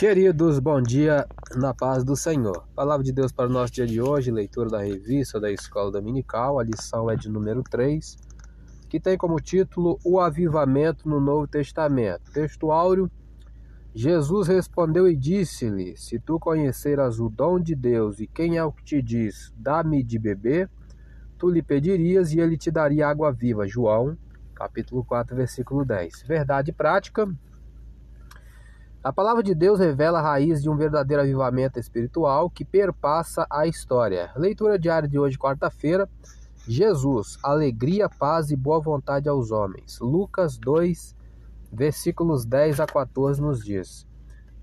Queridos, bom dia na paz do Senhor. Palavra de Deus para o nosso dia de hoje, leitura da revista da Escola Dominical, a lição é de número 3, que tem como título O Avivamento no Novo Testamento. Texto áureo, Jesus respondeu e disse-lhe: Se tu conheceras o dom de Deus e quem é o que te diz, dá-me de beber, tu lhe pedirias e ele te daria água viva. João, capítulo 4, versículo 10. Verdade prática a palavra de Deus revela a raiz de um verdadeiro avivamento espiritual que perpassa a história. Leitura diária de hoje, quarta-feira. Jesus, alegria, paz e boa vontade aos homens. Lucas 2, versículos 10 a 14 nos diz: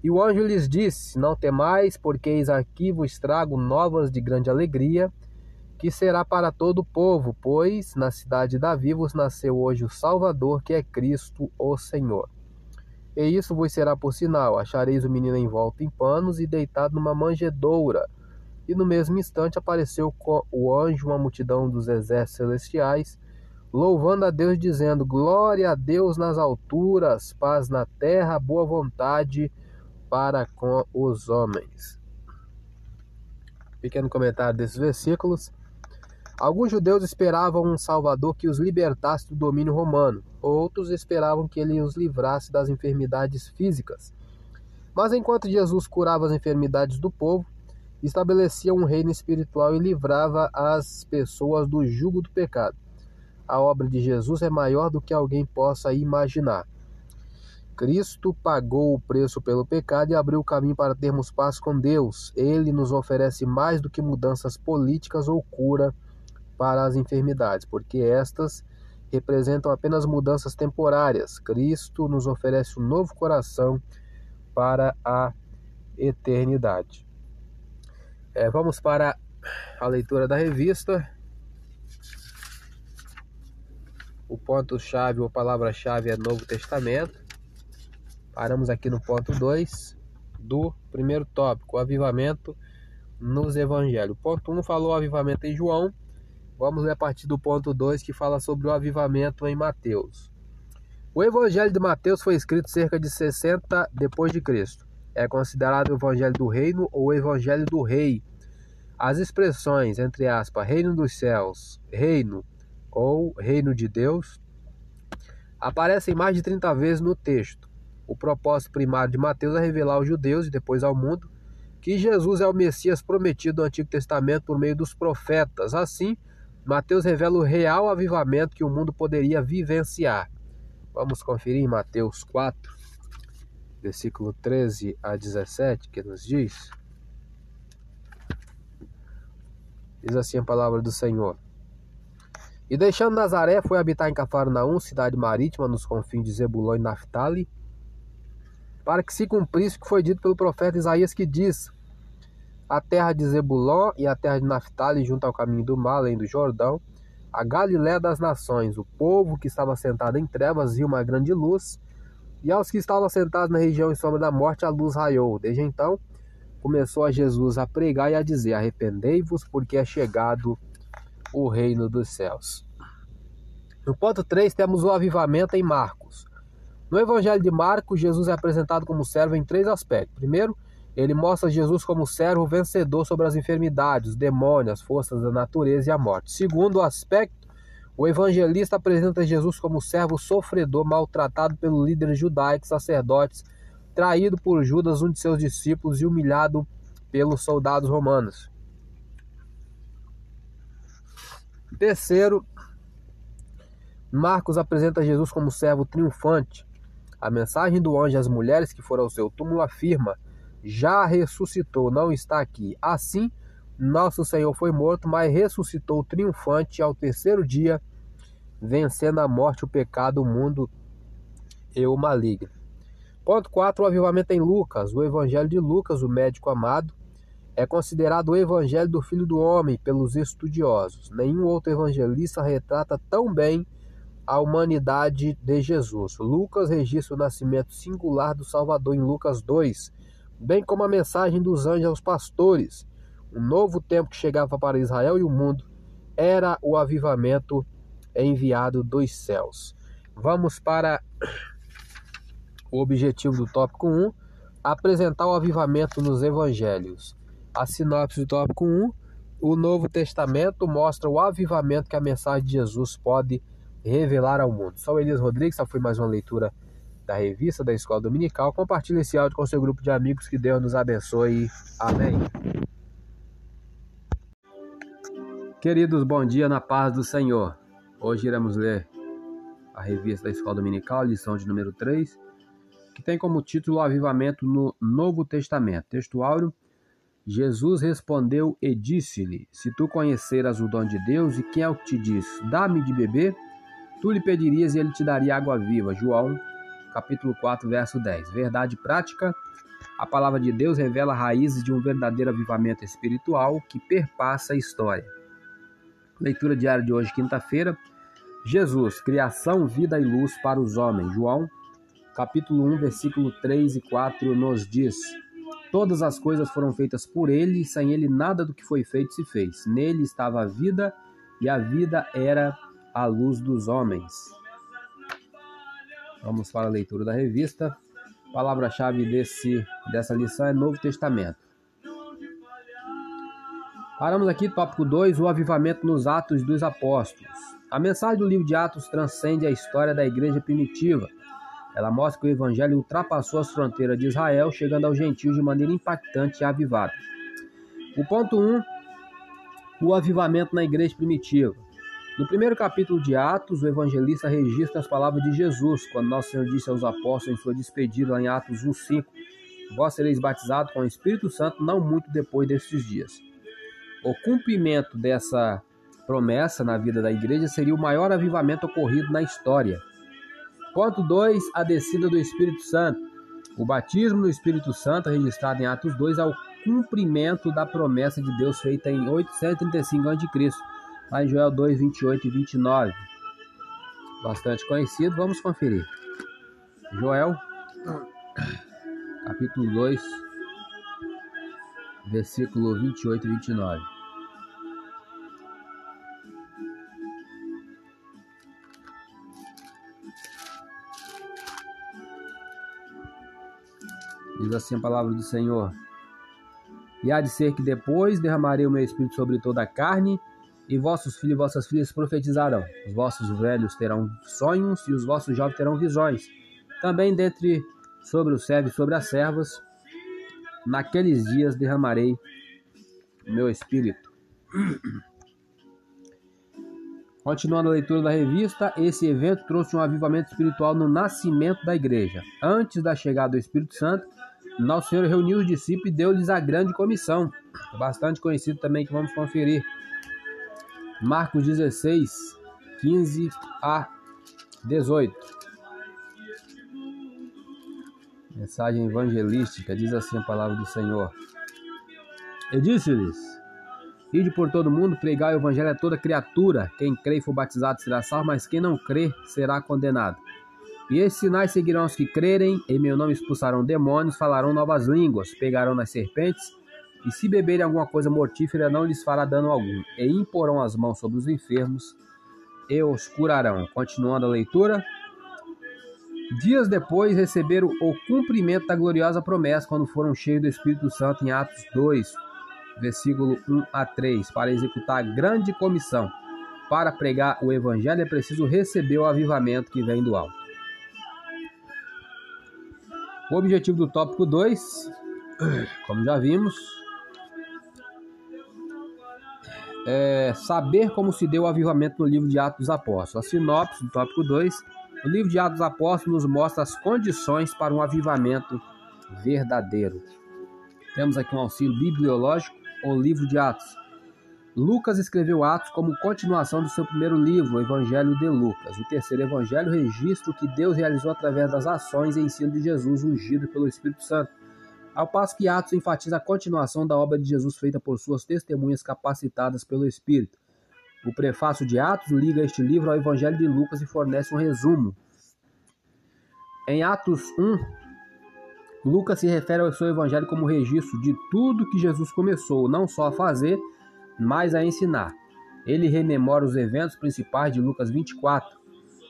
E o anjo lhes disse: Não temais, porque eis aqui vos trago novas de grande alegria, que será para todo o povo, pois na cidade de Davi vos nasceu hoje o Salvador, que é Cristo, o Senhor. E isso vos será por sinal: achareis o menino envolto em panos e deitado numa manjedoura. E no mesmo instante apareceu o anjo, uma multidão dos exércitos celestiais, louvando a Deus, dizendo: Glória a Deus nas alturas, paz na terra, boa vontade para com os homens. Pequeno comentário desses versículos. Alguns judeus esperavam um Salvador que os libertasse do domínio romano, outros esperavam que ele os livrasse das enfermidades físicas. Mas enquanto Jesus curava as enfermidades do povo, estabelecia um reino espiritual e livrava as pessoas do jugo do pecado. A obra de Jesus é maior do que alguém possa imaginar. Cristo pagou o preço pelo pecado e abriu o caminho para termos paz com Deus. Ele nos oferece mais do que mudanças políticas ou cura para as enfermidades, porque estas representam apenas mudanças temporárias. Cristo nos oferece um novo coração para a eternidade. É, vamos para a leitura da revista. O ponto-chave ou palavra-chave é Novo Testamento. Paramos aqui no ponto 2 do primeiro tópico, o avivamento nos evangelhos. Ponto 1 um falou avivamento em João. Vamos ler a partir do ponto 2 que fala sobre o avivamento em Mateus. O Evangelho de Mateus foi escrito cerca de 60 depois de Cristo. É considerado o Evangelho do Reino ou Evangelho do Rei. As expressões, entre aspas, Reino dos Céus, Reino ou Reino de Deus, aparecem mais de 30 vezes no texto. O propósito primário de Mateus é revelar aos judeus e depois ao mundo que Jesus é o Messias prometido no Antigo Testamento por meio dos profetas. Assim, Mateus revela o real avivamento que o mundo poderia vivenciar. Vamos conferir em Mateus 4, versículo 13 a 17, que nos diz: Diz assim a palavra do Senhor. E deixando Nazaré, foi habitar em Cafarnaum, cidade marítima, nos confins de Zebulon e Naphtali, para que se cumprisse o que foi dito pelo profeta Isaías, que diz: a terra de Zebulon e a terra de Naphtali, junto ao caminho do mar, além do Jordão, a Galiléia das nações, o povo que estava sentado em trevas viu uma grande luz, e aos que estavam sentados na região em sombra da morte, a luz raiou. Desde então, começou a Jesus a pregar e a dizer: Arrependei-vos, porque é chegado o reino dos céus. No ponto 3, temos o avivamento em Marcos. No Evangelho de Marcos, Jesus é apresentado como servo em três aspectos. Primeiro, ele mostra Jesus como servo vencedor sobre as enfermidades, os demônios, as forças da natureza e a morte. Segundo aspecto, o evangelista apresenta Jesus como servo sofredor, maltratado pelo líder judaico, sacerdotes, traído por Judas, um de seus discípulos, e humilhado pelos soldados romanos. Terceiro, Marcos apresenta Jesus como servo triunfante. A mensagem do anjo às mulheres que foram ao seu túmulo afirma já ressuscitou, não está aqui. Assim, nosso Senhor foi morto, mas ressuscitou triunfante ao terceiro dia, vencendo a morte, o pecado, o mundo e o maligno. Ponto 4. O avivamento em Lucas. O Evangelho de Lucas, o médico amado, é considerado o Evangelho do Filho do Homem pelos estudiosos. Nenhum outro evangelista retrata tão bem a humanidade de Jesus. Lucas registra o nascimento singular do Salvador em Lucas 2, bem como a mensagem dos anjos aos pastores. Um novo tempo que chegava para Israel e o mundo era o avivamento enviado dos céus. Vamos para o objetivo do tópico 1. apresentar o avivamento nos evangelhos. A sinopse do tópico 1, o Novo Testamento mostra o avivamento que a mensagem de Jesus pode revelar ao mundo. Sou Elias Rodrigues, essa foi mais uma leitura da revista da Escola Dominical. Compartilhe esse áudio com seu grupo de amigos, que Deus nos abençoe. Amém. Queridos, bom dia na paz do Senhor. Hoje iremos ler a revista da Escola Dominical, lição de número 3, que tem como título Avivamento no Novo Testamento. Texto. Jesus respondeu e disse-lhe: Se tu conheceras o dom de Deus, e quem é o que te diz, dá-me de beber, tu lhe pedirias e ele te daria água viva. João, capítulo 4, verso 10. Verdade prática. A palavra de Deus revela raízes de um verdadeiro avivamento espiritual que perpassa a história. Leitura diária de hoje, quinta-feira. Jesus, criação, vida e luz para os homens. João, capítulo 1, versículo 3 e 4 nos diz: Todas as coisas foram feitas por ele, e sem ele nada do que foi feito se fez. Nele estava a vida, e a vida era a luz dos homens. Vamos para a leitura da revista. Palavra-chave desse dessa lição é Novo Testamento. Paramos aqui, tópico 2, o avivamento nos Atos dos Apóstolos. A mensagem do livro de Atos transcende a história da igreja primitiva. Ela mostra que o evangelho ultrapassou as fronteiras de Israel, chegando aos gentios de maneira impactante e avivada. O ponto 1, um, o avivamento na igreja primitiva. No primeiro capítulo de Atos, o evangelista registra as palavras de Jesus, quando Nosso Senhor disse aos apóstolos em sua despedida, lá em Atos 1,5: Vós sereis batizados com o Espírito Santo não muito depois destes dias. O cumprimento dessa promessa na vida da igreja seria o maior avivamento ocorrido na história. Ponto 2. A descida do Espírito Santo. O batismo no Espírito Santo, registrado em Atos 2, é o cumprimento da promessa de Deus feita em 835 a.C., lá em Joel 2, 28 e 29. Bastante conhecido, vamos conferir. Joel, capítulo 2, versículo 28 e 29. Diz assim a palavra do Senhor. E há de ser que depois derramarei o meu espírito sobre toda a carne, e vossos filhos e vossas filhas profetizarão. Os vossos velhos terão sonhos, e os vossos jovens terão visões. Também dentre sobre os servos e sobre as servas, naqueles dias derramarei meu espírito. Continuando a leitura da revista, esse evento trouxe um avivamento espiritual no nascimento da igreja. Antes da chegada do Espírito Santo, nosso Senhor reuniu os discípulos e deu-lhes a grande comissão, bastante conhecido também que vamos conferir. Marcos 16, 15 a 18. Mensagem evangelística, diz assim a palavra do Senhor. Eu disse-lhes: Ide por todo mundo, pregai o evangelho a toda criatura. Quem crê e for batizado será salvo, mas quem não crê será condenado. E esses sinais seguirão os que crerem, em meu nome expulsarão demônios, falarão novas línguas, pegarão nas serpentes, e se beberem alguma coisa mortífera não lhes fará dano algum, e imporão as mãos sobre os enfermos e os curarão. Continuando a leitura. Dias depois receberam o cumprimento da gloriosa promessa quando foram cheios do Espírito Santo em Atos 2, versículo 1 a 3, para executar a grande comissão. Para pregar o evangelho é preciso receber o avivamento que vem do alto. O objetivo do tópico 2, como já vimos, é saber como se deu o avivamento no livro de Atos dos Apóstolos. A sinopse do tópico 2, o livro de Atos dos Apóstolos nos mostra as condições para um avivamento verdadeiro. Temos aqui um auxílio bibliológico, o livro de Atos. Lucas escreveu Atos como continuação do seu primeiro livro, o Evangelho de Lucas. O terceiro evangelho registra o que Deus realizou através das ações e ensino de Jesus ungido pelo Espírito Santo. Ao passo que Atos enfatiza a continuação da obra de Jesus feita por suas testemunhas capacitadas pelo Espírito. O prefácio de Atos liga este livro ao Evangelho de Lucas e fornece um resumo. Em Atos 1, Lucas se refere ao seu evangelho como registro de tudo que Jesus começou não só a fazer, mais a ensinar. Ele rememora os eventos principais de Lucas 24.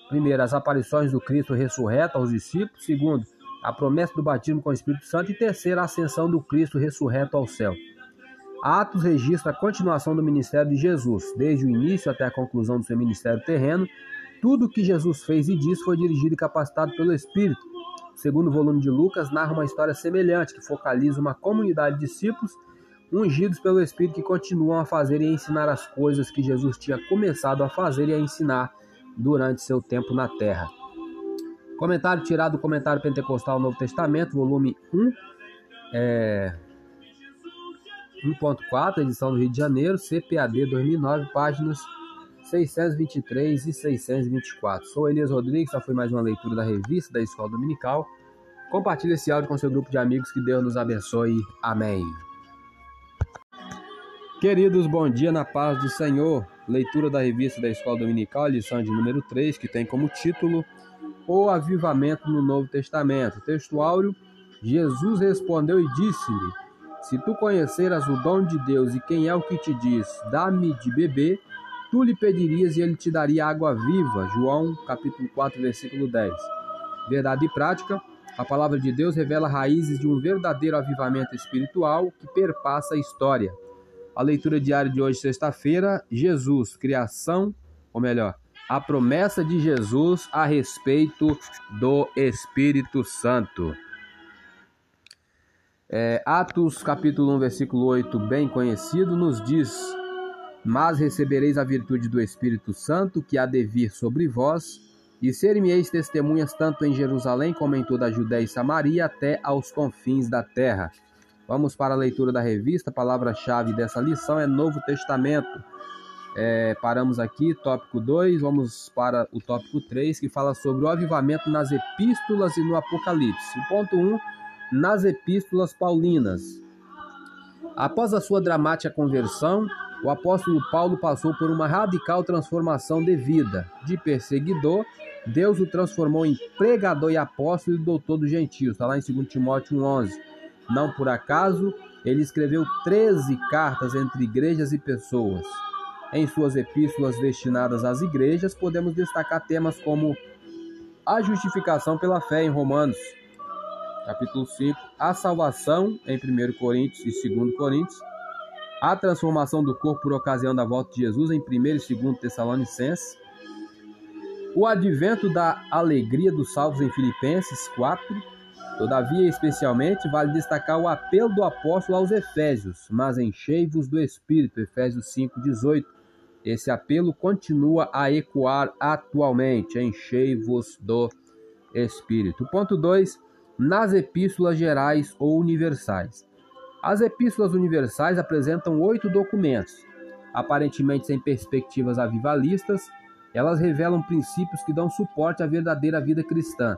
Primeiro, as aparições do Cristo ressurreto aos discípulos. Segundo, a promessa do batismo com o Espírito Santo e terceira, a ascensão do Cristo ressurreto ao céu. Atos registra a continuação do ministério de Jesus, desde o início até a conclusão do seu ministério terreno. Tudo o que Jesus fez e disse foi dirigido e capacitado pelo Espírito. O segundo volume de Lucas narra uma história semelhante, que focaliza uma comunidade de discípulos ungidos pelo Espírito que continuam a fazer e a ensinar as coisas que Jesus tinha começado a fazer e a ensinar durante seu tempo na terra. Comentário tirado do Comentário Pentecostal Novo Testamento, volume 1, é, 1.4, edição do Rio de Janeiro, CPAD 2009, páginas 623 e 624. Sou Elias Rodrigues, essa foi mais uma leitura da revista da Escola Dominical. Compartilhe esse áudio com seu grupo de amigos, que Deus nos abençoe. Amém. Queridos, bom dia na paz do Senhor. Leitura da revista da Escola Dominical, lição de número 3, que tem como título O Avivamento no Novo Testamento. Texto áureo: Jesus respondeu e disse-lhe: Se tu conheceras o dom de Deus e quem é o que te diz, dá-me de beber, tu lhe pedirias e ele te daria água viva. João, capítulo 4, versículo 10. Verdade e prática. A palavra de Deus revela raízes de um verdadeiro avivamento espiritual que perpassa a história. A leitura diária de hoje, sexta-feira, Jesus, criação, ou melhor, a promessa de Jesus a respeito do Espírito Santo. É, Atos capítulo 1, versículo 8, bem conhecido, nos diz: Mas recebereis a virtude do Espírito Santo, que há de vir sobre vós, e ser-me-eis testemunhas tanto em Jerusalém como em toda a Judéia e Samaria, até aos confins da terra. Vamos para a leitura da revista. A palavra-chave dessa lição é Novo Testamento. É, paramos aqui, tópico 2, vamos para o tópico 3, que fala sobre o avivamento nas epístolas e no Apocalipse. O ponto 1, um, nas epístolas paulinas. Após a sua dramática conversão, o apóstolo Paulo passou por uma radical transformação de vida. De perseguidor, Deus o transformou em pregador e apóstolo e doutor dos gentios. Está lá em 2 Timóteo 1,11. Não por acaso, ele escreveu 13 cartas entre igrejas e pessoas. Em suas epístolas destinadas às igrejas, podemos destacar temas como a justificação pela fé em Romanos, capítulo 5, a salvação em 1 Coríntios e 2 Coríntios, a transformação do corpo por ocasião da volta de Jesus em 1 e 2 Tessalonicenses, o advento da alegria dos salvos em Filipenses 4, Todavia, especialmente, vale destacar o apelo do apóstolo aos Efésios, mas enchei-vos do Espírito, Efésios 5,18. Esse apelo continua a ecoar atualmente, enchei-vos do Espírito. Ponto 2. Nas epístolas gerais ou universais. As epístolas universais apresentam oito documentos. Aparentemente sem perspectivas avivalistas, elas revelam princípios que dão suporte à verdadeira vida cristã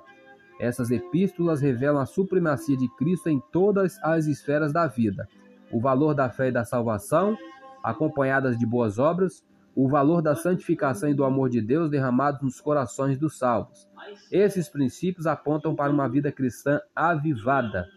essas epístolas revelam a supremacia de Cristo em todas as esferas da vida, o valor da fé e da salvação, acompanhadas de boas obras, o valor da santificação e do amor de Deus derramados nos corações dos salvos. Esses princípios apontam para uma vida cristã avivada.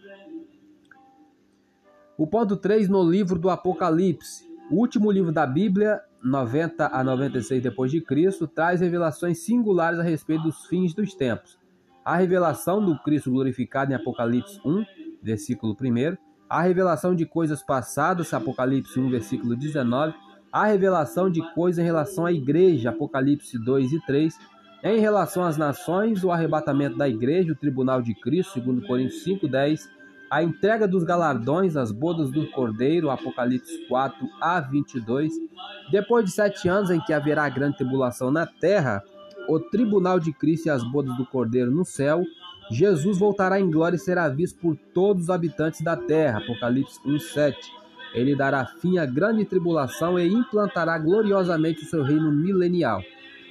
O ponto 3 no livro do Apocalipse. O último livro da Bíblia, 90 a 96 depois de Cristo, traz revelações singulares a respeito dos fins dos tempos a revelação do Cristo glorificado em Apocalipse 1, versículo 1, a revelação de coisas passadas, Apocalipse 1, versículo 19, a revelação de coisas em relação à igreja, Apocalipse 2 e 3, em relação às nações, o arrebatamento da igreja, o tribunal de Cristo, segundo Coríntios 5, 10, a entrega dos galardões, as bodas do Cordeiro, Apocalipse 4 a 22, depois de sete anos em que haverá grande tribulação na terra, o tribunal de Cristo e as bodas do Cordeiro no céu, Jesus voltará em glória e será visto por todos os habitantes da terra. Apocalipse 1:7. Ele dará fim à grande tribulação e implantará gloriosamente o seu reino milenial.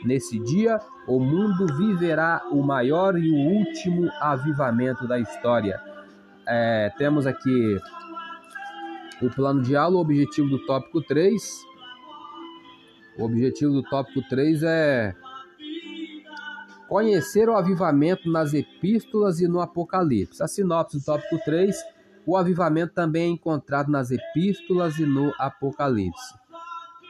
Nesse dia, o mundo viverá o maior e o último avivamento da história. É, temos aqui o plano de aula, o objetivo do tópico 3. O objetivo do tópico 3 é Conhecer o avivamento nas epístolas e no Apocalipse. A sinopse do tópico 3, o avivamento também é encontrado nas epístolas e no Apocalipse.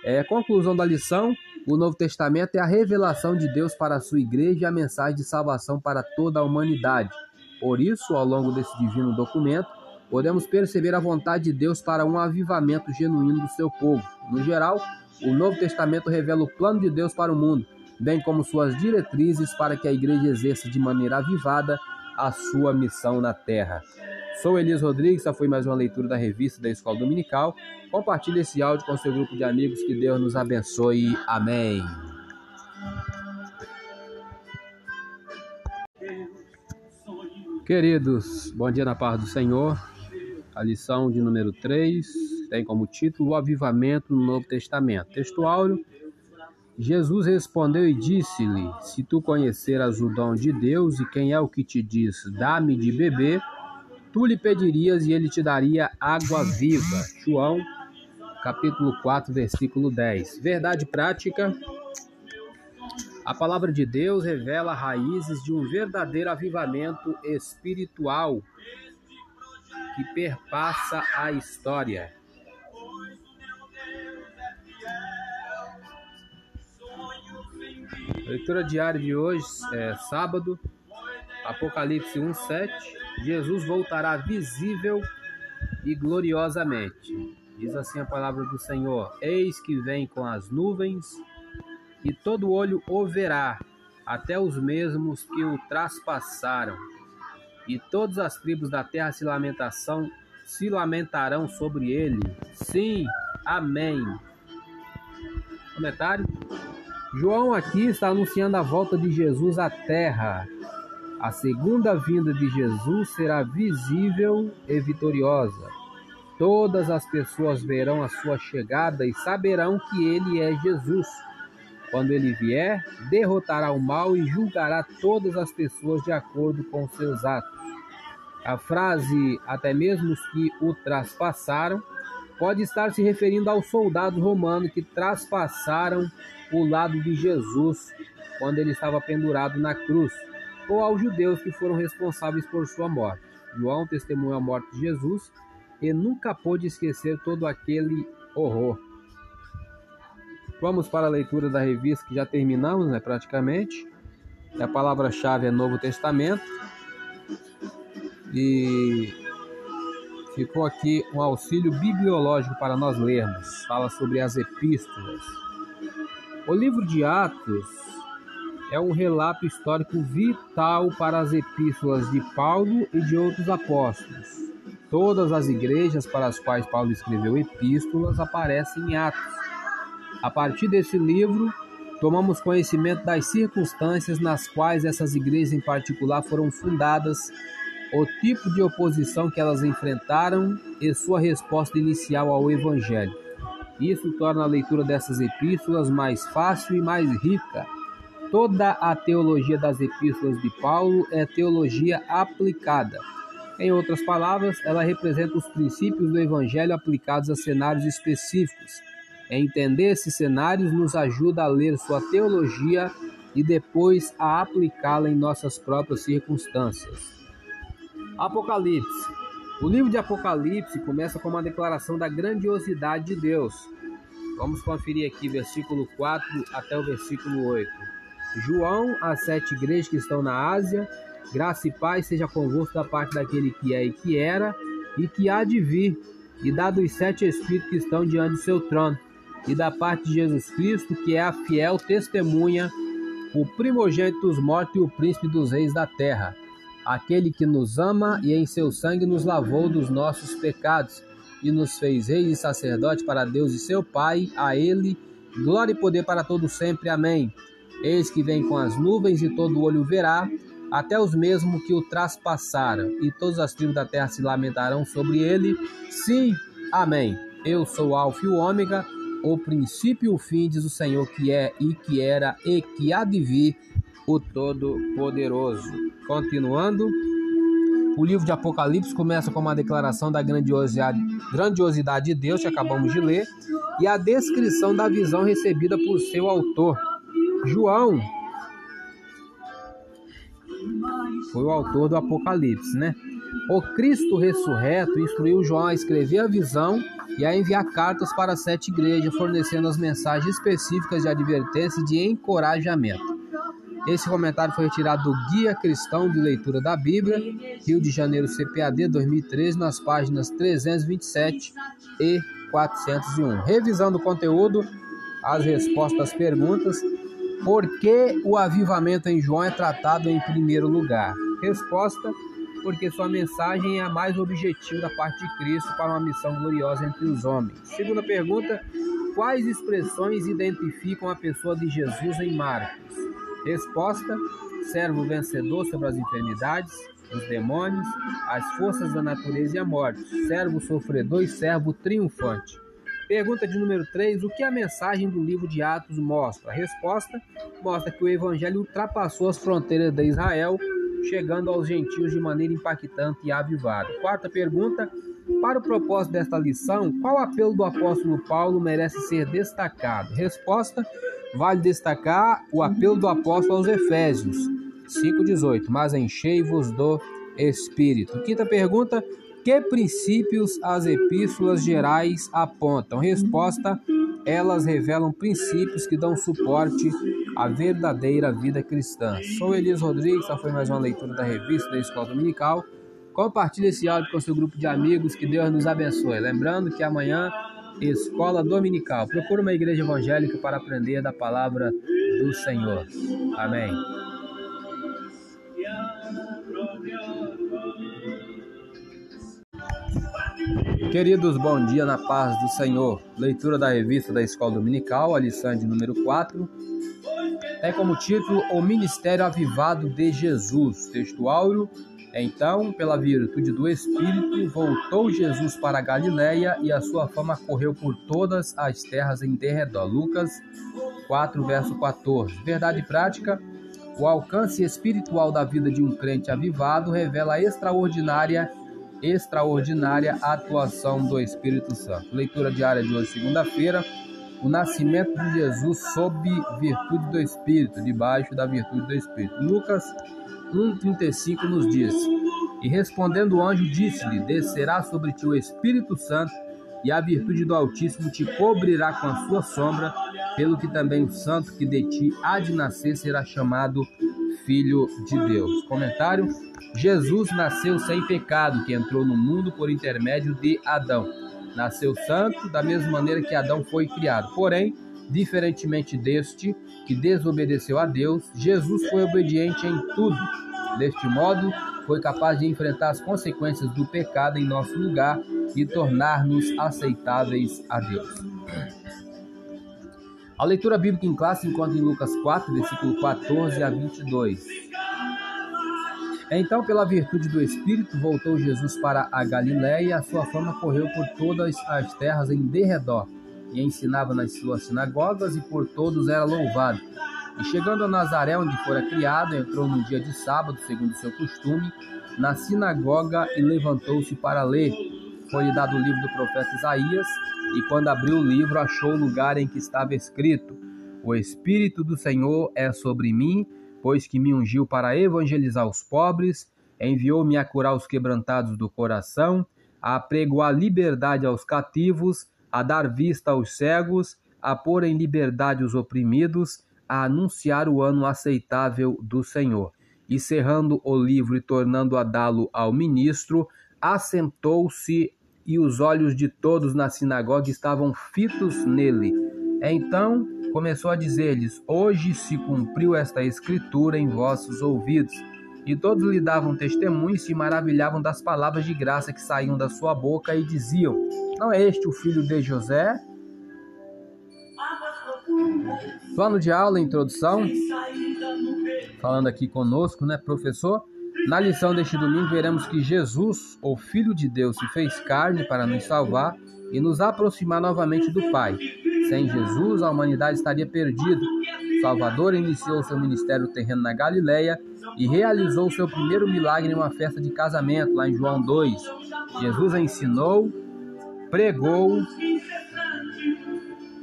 É, conclusão da lição: o Novo Testamento é a revelação de Deus para a sua igreja e a mensagem de salvação para toda a humanidade. Por isso, ao longo desse divino documento, podemos perceber a vontade de Deus para um avivamento genuíno do seu povo. No geral, o Novo Testamento revela o plano de Deus para o mundo, bem como suas diretrizes para que a igreja exerça de maneira avivada a sua missão na terra. Sou Elias Rodrigues, essa foi mais uma leitura da revista da Escola Dominical. Compartilhe esse áudio com seu grupo de amigos, que Deus nos abençoe. Amém. Queridos, bom dia na paz do Senhor. A lição de número 3 tem como título O Avivamento no Novo Testamento. Texto. Jesus respondeu e disse-lhe: Se tu conheceras o dom de Deus e quem é o que te diz, dá-me de beber, tu lhe pedirias e ele te daria água viva. João, capítulo 4, versículo 10. Verdade prática. A palavra de Deus revela raízes de um verdadeiro avivamento espiritual que perpassa a história. A leitura diária de hoje é sábado, Apocalipse 1:7. Jesus voltará visível e gloriosamente. Diz assim a palavra do Senhor: Eis que vem com as nuvens, e todo olho o verá, até os mesmos que o traspassaram e todas as tribos da terra se lamentação se lamentarão sobre ele. Sim, amém. Comentário. João aqui está anunciando a volta de Jesus à terra. A segunda vinda de Jesus será visível e vitoriosa. Todas as pessoas verão a sua chegada e saberão que ele é Jesus. Quando ele vier, derrotará o mal e julgará todas as pessoas de acordo com seus atos. A frase, até mesmo os que o traspassaram, pode estar se referindo aos soldados romanos que traspassaram o lado de Jesus quando ele estava pendurado na cruz, ou aos judeus que foram responsáveis por sua morte. João testemunhou a morte de Jesus e nunca pôde esquecer todo aquele horror. Vamos para a leitura da revista que já terminamos, né, praticamente. A palavra-chave é Novo Testamento. E ficou aqui um auxílio bibliológico para nós lermos. Fala sobre as epístolas. O livro de Atos é um relato histórico vital para as epístolas de Paulo e de outros apóstolos. Todas as igrejas para as quais Paulo escreveu epístolas aparecem em Atos. A partir desse livro, tomamos conhecimento das circunstâncias nas quais essas igrejas em particular foram fundadas, o tipo de oposição que elas enfrentaram e sua resposta inicial ao Evangelho. Isso torna a leitura dessas epístolas mais fácil e mais rica. Toda a teologia das epístolas de Paulo é teologia aplicada. Em outras palavras, ela representa os princípios do Evangelho aplicados a cenários específicos Entender esses cenários nos ajuda a ler sua teologia e depois a aplicá-la em nossas próprias circunstâncias. Apocalipse. O livro de Apocalipse começa com uma declaração da grandiosidade de Deus. Vamos conferir aqui versículo 4 até o versículo 8. João, as sete igrejas que estão na Ásia, graça e paz seja convosco da parte daquele que é e que era e que há de vir, e da dos sete espíritos que estão diante do seu trono e da parte de Jesus Cristo, que é a fiel testemunha, o primogênito dos mortos e o príncipe dos reis da terra, aquele que nos ama e em seu sangue nos lavou dos nossos pecados e nos fez reis e sacerdote para Deus e seu Pai, a ele glória e poder para todo sempre. Amém. Eis que vem com as nuvens e todo olho verá, até os mesmos que o traspassaram, e todas as tribos da terra se lamentarão sobre ele. Sim, amém. Eu sou o Alfa e o Ômega, o princípio e o fim, diz o Senhor, que é e que era e que há de vir, o Todo-Poderoso. Continuando, o livro de Apocalipse começa com uma declaração da grandiosidade de Deus, que acabamos de ler, e a descrição da visão recebida por seu autor. João foi o autor do Apocalipse, né? O Cristo ressurreto instruiu João a escrever a visão e a enviar cartas para sete igrejas, fornecendo as mensagens específicas de advertência e de encorajamento. Esse comentário foi retirado do Guia Cristão de Leitura da Bíblia, Rio de Janeiro CPAD 2013, nas páginas 327 e 401. Revisando o conteúdo, as respostas às perguntas. Por que o avivamento em João é tratado em primeiro lugar? Resposta: porque sua mensagem é a mais objetiva da parte de Cristo para uma missão gloriosa entre os homens. Segunda pergunta: quais expressões identificam a pessoa de Jesus em Marcos? Resposta: servo vencedor sobre as enfermidades, os demônios, as forças da natureza e a morte, servo sofredor e servo triunfante. Pergunta de número 3: O que a mensagem do livro de Atos mostra? A resposta mostra que o evangelho ultrapassou as fronteiras de Israel, chegando aos gentios de maneira impactante e avivada. Quarta pergunta: Para o propósito desta lição, qual apelo do apóstolo Paulo merece ser destacado? Resposta: Vale destacar o apelo do apóstolo aos Efésios 5,18: Mas enchei-vos do Espírito. Quinta pergunta: Que princípios as epístolas gerais apontam? Resposta: Elas revelam princípios que dão suporte à verdadeira vida cristã. Sou Elias Rodrigues, essa foi mais uma leitura da revista da Escola Dominical. Compartilhe esse áudio com seu grupo de amigos, que Deus nos abençoe. Lembrando que amanhã Escola Dominical. Procure uma igreja evangélica para aprender da palavra do Senhor. Amém. Queridos, bom dia na paz do Senhor. Leitura da revista da Escola Dominical, a lição de número 4. Tem como título O Ministério Avivado de Jesus. Texto áureo então, pela virtude do Espírito, voltou Jesus para Galiléia e a sua fama correu por todas as terras em derredor. Lucas 4, verso 14. Verdade prática: o alcance espiritual da vida de um crente avivado revela a extraordinária, extraordinária atuação do Espírito Santo. Leitura diária de hoje, segunda-feira. O nascimento de Jesus sob virtude do Espírito, debaixo da virtude do Espírito. Lucas 1,35 nos diz: E respondendo o anjo, disse-lhe: Descerá sobre ti o Espírito Santo, e a virtude do Altíssimo te cobrirá com a sua sombra, pelo que também o santo que de ti há de nascer será chamado Filho de Deus. Comentário: Jesus nasceu sem pecado, que entrou no mundo por intermédio de Adão. Nasceu santo, da mesma maneira que Adão foi criado. Porém, Diferentemente deste, que desobedeceu a Deus, Jesus foi obediente em tudo. Deste modo, foi capaz de enfrentar as consequências do pecado em nosso lugar e tornar-nos aceitáveis a Deus. A leitura bíblica em classe encontra em Lucas 4, versículo 14 a 22. Então, pela virtude do Espírito, voltou Jesus para a Galiléia e a sua fama correu por todas as terras em derredor e ensinava nas suas sinagogas e por todos era louvado. E chegando a Nazaré, onde fora criado, entrou no dia de sábado, segundo seu costume, na sinagoga e levantou-se para ler. Foi-lhe dado o livro do profeta Isaías, e quando abriu o livro, achou o lugar em que estava escrito: O Espírito do Senhor é sobre mim, pois que me ungiu para evangelizar os pobres, enviou-me a curar os quebrantados do coração, a apregoar liberdade aos cativos a dar vista aos cegos, a pôr em liberdade os oprimidos, a anunciar o ano aceitável do Senhor. E cerrando o livro e tornando a dá-lo ao ministro, assentou-se e os olhos de todos na sinagoga estavam fitos nele. Então começou a dizer-lhes: Hoje se cumpriu esta escritura em vossos ouvidos. E todos lhe davam testemunho e se maravilhavam das palavras de graça que saíam da sua boca e diziam: Não é este o filho de José? Plano de aula, introdução. Falando aqui conosco, né, professor? Na lição deste domingo veremos que Jesus, o Filho de Deus, se fez carne para nos salvar e nos aproximar novamente do Pai. Sem Jesus, a humanidade estaria perdida. Salvador iniciou seu ministério terreno na Galileia e realizou seu primeiro milagre em uma festa de casamento, lá em João 2. Jesus ensinou, pregou,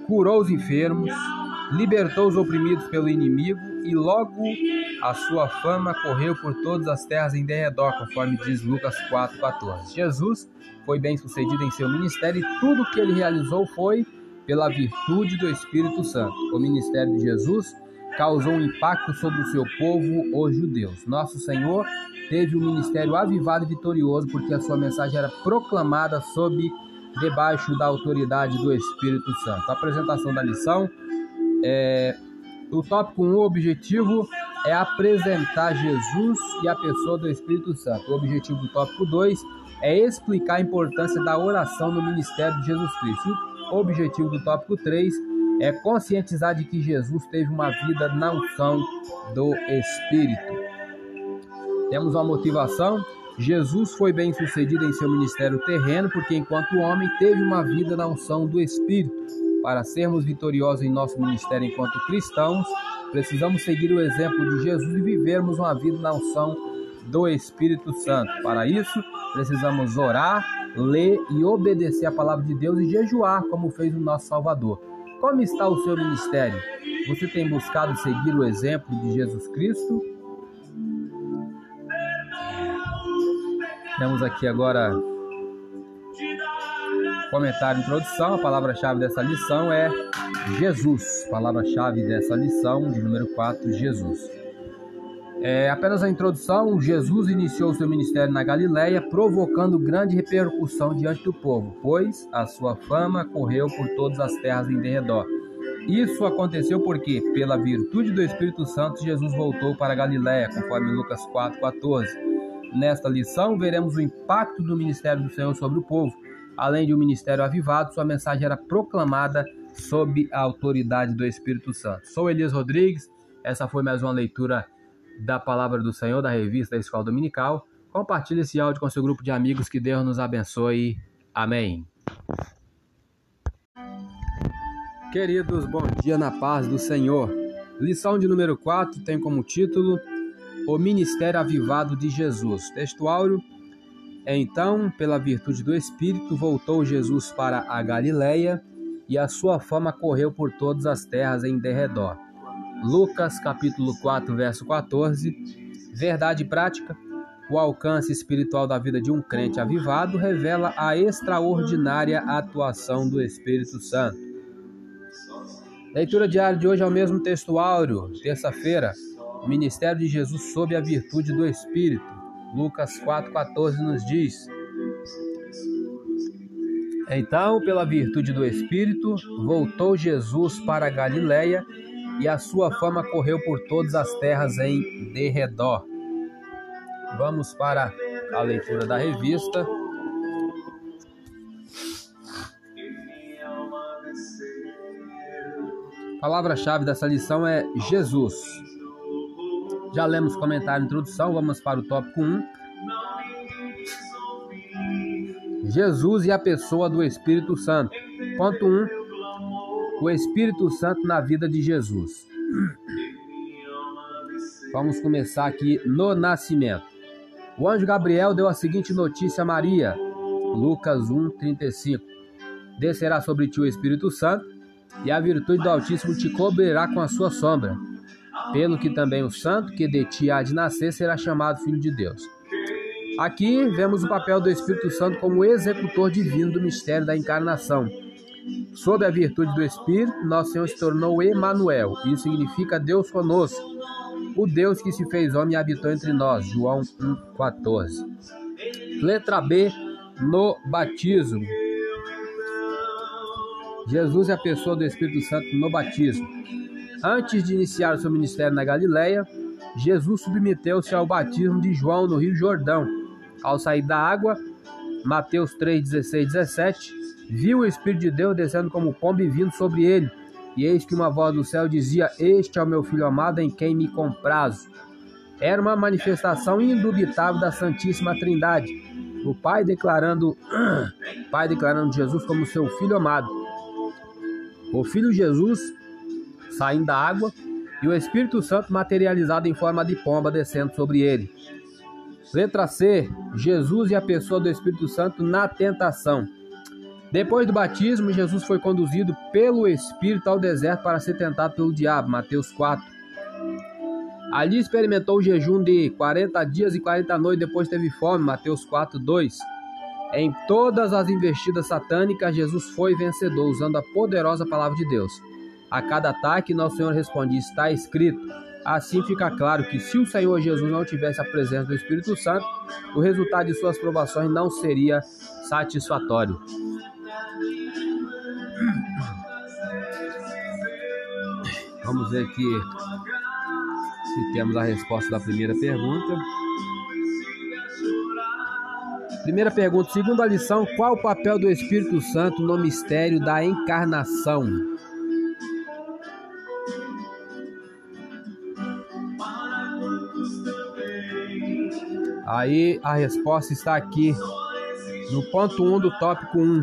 curou os enfermos, libertou os oprimidos pelo inimigo e logo a sua fama correu por todas as terras em derredor, conforme diz Lucas 4,14. Jesus foi bem sucedido em seu ministério e tudo que ele realizou foi pela virtude do Espírito Santo. O ministério de Jesus causou um impacto sobre o seu povo, os judeus. Nosso Senhor teve um ministério avivado e vitorioso porque a sua mensagem era proclamada sob debaixo da autoridade do Espírito Santo. A apresentação da lição é o tópico 1, o objetivo é apresentar Jesus e a pessoa do Espírito Santo. O objetivo do tópico 2 é explicar a importância da oração no ministério de Jesus Cristo. Objetivo do tópico 3 é conscientizar de que Jesus teve uma vida na unção do Espírito. Temos uma motivação. Jesus foi bem sucedido em seu ministério terreno, porque enquanto homem teve uma vida na unção do Espírito. Para sermos vitoriosos em nosso ministério enquanto cristãos, precisamos seguir o exemplo de Jesus e vivermos uma vida na unção do Espírito Santo. Para isso, precisamos orar, ler e obedecer a palavra de Deus e jejuar, como fez o nosso Salvador. Como está o seu ministério? Você tem buscado seguir o exemplo de Jesus Cristo? Temos aqui agora comentário introdução. A palavra-chave dessa lição é Jesus. Palavra-chave dessa lição, de número 4, Jesus. É, apenas a introdução, Jesus iniciou seu ministério na Galiléia, provocando grande repercussão diante do povo, pois a sua fama correu por todas as terras em derredor. Isso aconteceu porque, pela virtude do Espírito Santo, Jesus voltou para a Galiléia, conforme Lucas 4,14. Nesta lição, veremos o impacto do ministério do Senhor sobre o povo. Além de um ministério avivado, sua mensagem era proclamada sob a autoridade do Espírito Santo. Sou Elias Rodrigues, essa foi mais uma leitura da Palavra do Senhor, da revista da Escola Dominical. Compartilhe esse áudio com seu grupo de amigos. Que Deus nos abençoe. Amém. Queridos, bom dia na paz do Senhor. Lição de número 4 tem como título O Ministério Avivado de Jesus. Textuário. Então, pela virtude do Espírito, voltou Jesus para a Galiléia e a sua fama correu por todas as terras em derredor. Lucas capítulo 4, verso 14. Verdade prática. O alcance espiritual da vida de um crente avivado revela a extraordinária atuação do Espírito Santo. Leitura diária de hoje é o mesmo texto áureo, terça-feira. Ministério de Jesus sob a virtude do Espírito. Lucas 4,14 nos diz: Então, pela virtude do Espírito, voltou Jesus para a Galiléia e a sua fama correu por todas as terras em derredor. Vamos para a leitura da revista. Palavra-chave dessa lição é Jesus. Já lemos comentário introdução, vamos para o tópico 1. Jesus e a pessoa do Espírito Santo. Ponto 1 o Espírito Santo na vida de Jesus. Vamos começar aqui no nascimento. O anjo Gabriel deu a seguinte notícia a Maria, Lucas 1:35. Descerá sobre ti o Espírito Santo, e a virtude do Altíssimo te cobrirá com a sua sombra. Pelo que também o santo que de ti há de nascer será chamado filho de Deus. Aqui vemos o papel do Espírito Santo como executor divino do mistério da encarnação Sob a virtude do Espírito, nosso Senhor se tornou Emanuel. Isso significa Deus conosco. O Deus que se fez homem e habitou entre nós. João 1:14. Letra B no batismo. Jesus é a pessoa do Espírito Santo no batismo. Antes de iniciar seu ministério na Galileia, Jesus submeteu-se ao batismo de João no Rio Jordão. Ao sair da água, Mateus 3, 16, 17, viu o Espírito de Deus descendo como pombo e vindo sobre ele. E eis que uma voz do céu dizia: Este é o meu filho amado em quem me comprazo. Era uma manifestação indubitável da Santíssima Trindade. O Pai declarando, Pai declarando Jesus como seu filho amado. O Filho Jesus saindo da água e o Espírito Santo materializado em forma de pomba descendo sobre ele. Letra C. Jesus e a pessoa do Espírito Santo na tentação. Depois do batismo, Jesus foi conduzido pelo Espírito ao deserto para ser tentado pelo diabo. Mateus 4. Ali experimentou o jejum de 40 dias e 40 noites, depois teve fome. Mateus 4, 2. Em todas as investidas satânicas, Jesus foi vencedor, usando a poderosa palavra de Deus. a cada ataque, nosso Senhor responde: está escrito. Assim fica claro que se o Senhor Jesus não tivesse a presença do Espírito Santo, o resultado de suas provações não seria satisfatório. Vamos ver aqui se temos a resposta da primeira pergunta. Primeira pergunta, segundo a lição, qual o papel do Espírito Santo no mistério da encarnação? Aí a resposta está aqui no ponto 1 um do tópico 1. Um.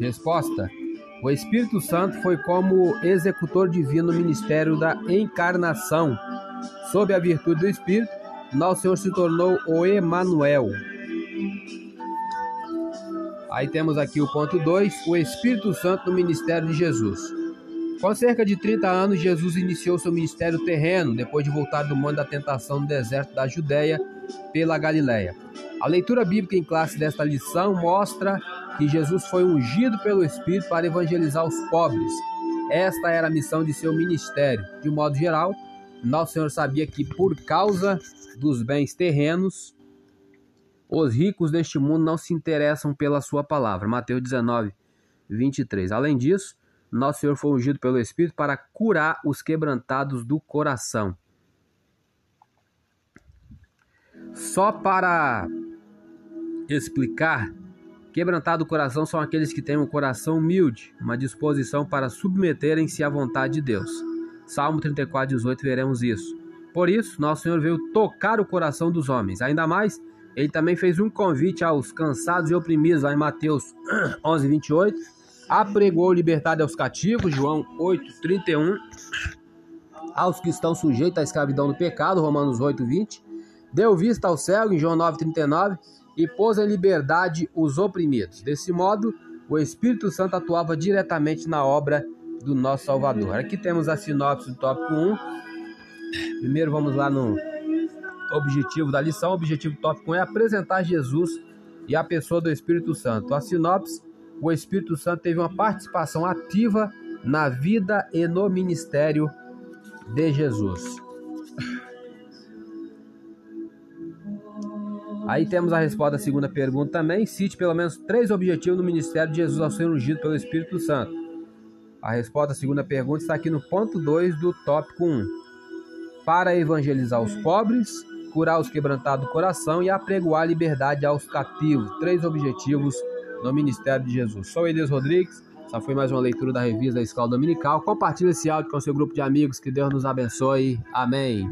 Resposta: O Espírito Santo foi como executor divino no ministério da encarnação. Sob a virtude do Espírito, nosso Senhor se tornou o Emanuel. Aí temos aqui o ponto 2, o Espírito Santo no ministério de Jesus. Com cerca de 30 anos, Jesus iniciou seu ministério terreno, depois de voltar do monte da tentação no deserto da Judéia pela Galiléia. A leitura bíblica em classe desta lição mostra que Jesus foi ungido pelo Espírito para evangelizar os pobres. Esta era a missão de seu ministério. De modo geral, nosso Senhor sabia que por causa dos bens terrenos, os ricos deste mundo não se interessam pela sua palavra. Mateus 19, 23. Além disso, nosso Senhor foi ungido pelo Espírito para curar os quebrantados do coração. Só para explicar, quebrantado do coração são aqueles que têm um coração humilde, uma disposição para submeterem-se à vontade de Deus. Salmo 34, 18, veremos isso. Por isso, nosso Senhor veio tocar o coração dos homens. Ainda mais, ele também fez um convite aos cansados e oprimidos, lá em Mateus 11, 28 apregou liberdade aos cativos, João 8:31, aos que estão sujeitos à escravidão do pecado, Romanos 8:20, deu vista ao cego em João 9:39 e pôs em liberdade os oprimidos. Desse modo, o Espírito Santo atuava diretamente na obra do nosso Salvador. Aqui temos a sinopse do tópico 1. Primeiro vamos lá no objetivo da lição. O objetivo do tópico 1 é apresentar Jesus e a pessoa do Espírito Santo. A sinopse o Espírito Santo teve uma participação ativa na vida e no ministério de Jesus. Aí temos a resposta da segunda pergunta também. Cite pelo menos três objetivos no ministério de Jesus ao ser ungido pelo Espírito Santo. A resposta da segunda pergunta está aqui no ponto 2 do tópico 1. Um. Para evangelizar os pobres, curar os quebrantados do coração e apregoar liberdade aos cativos. Três objetivos no Ministério de Jesus. Sou Elias Rodrigues, essa foi mais uma leitura da revista da Escola Dominical. Compartilhe esse áudio com seu grupo de amigos, que Deus nos abençoe. Amém.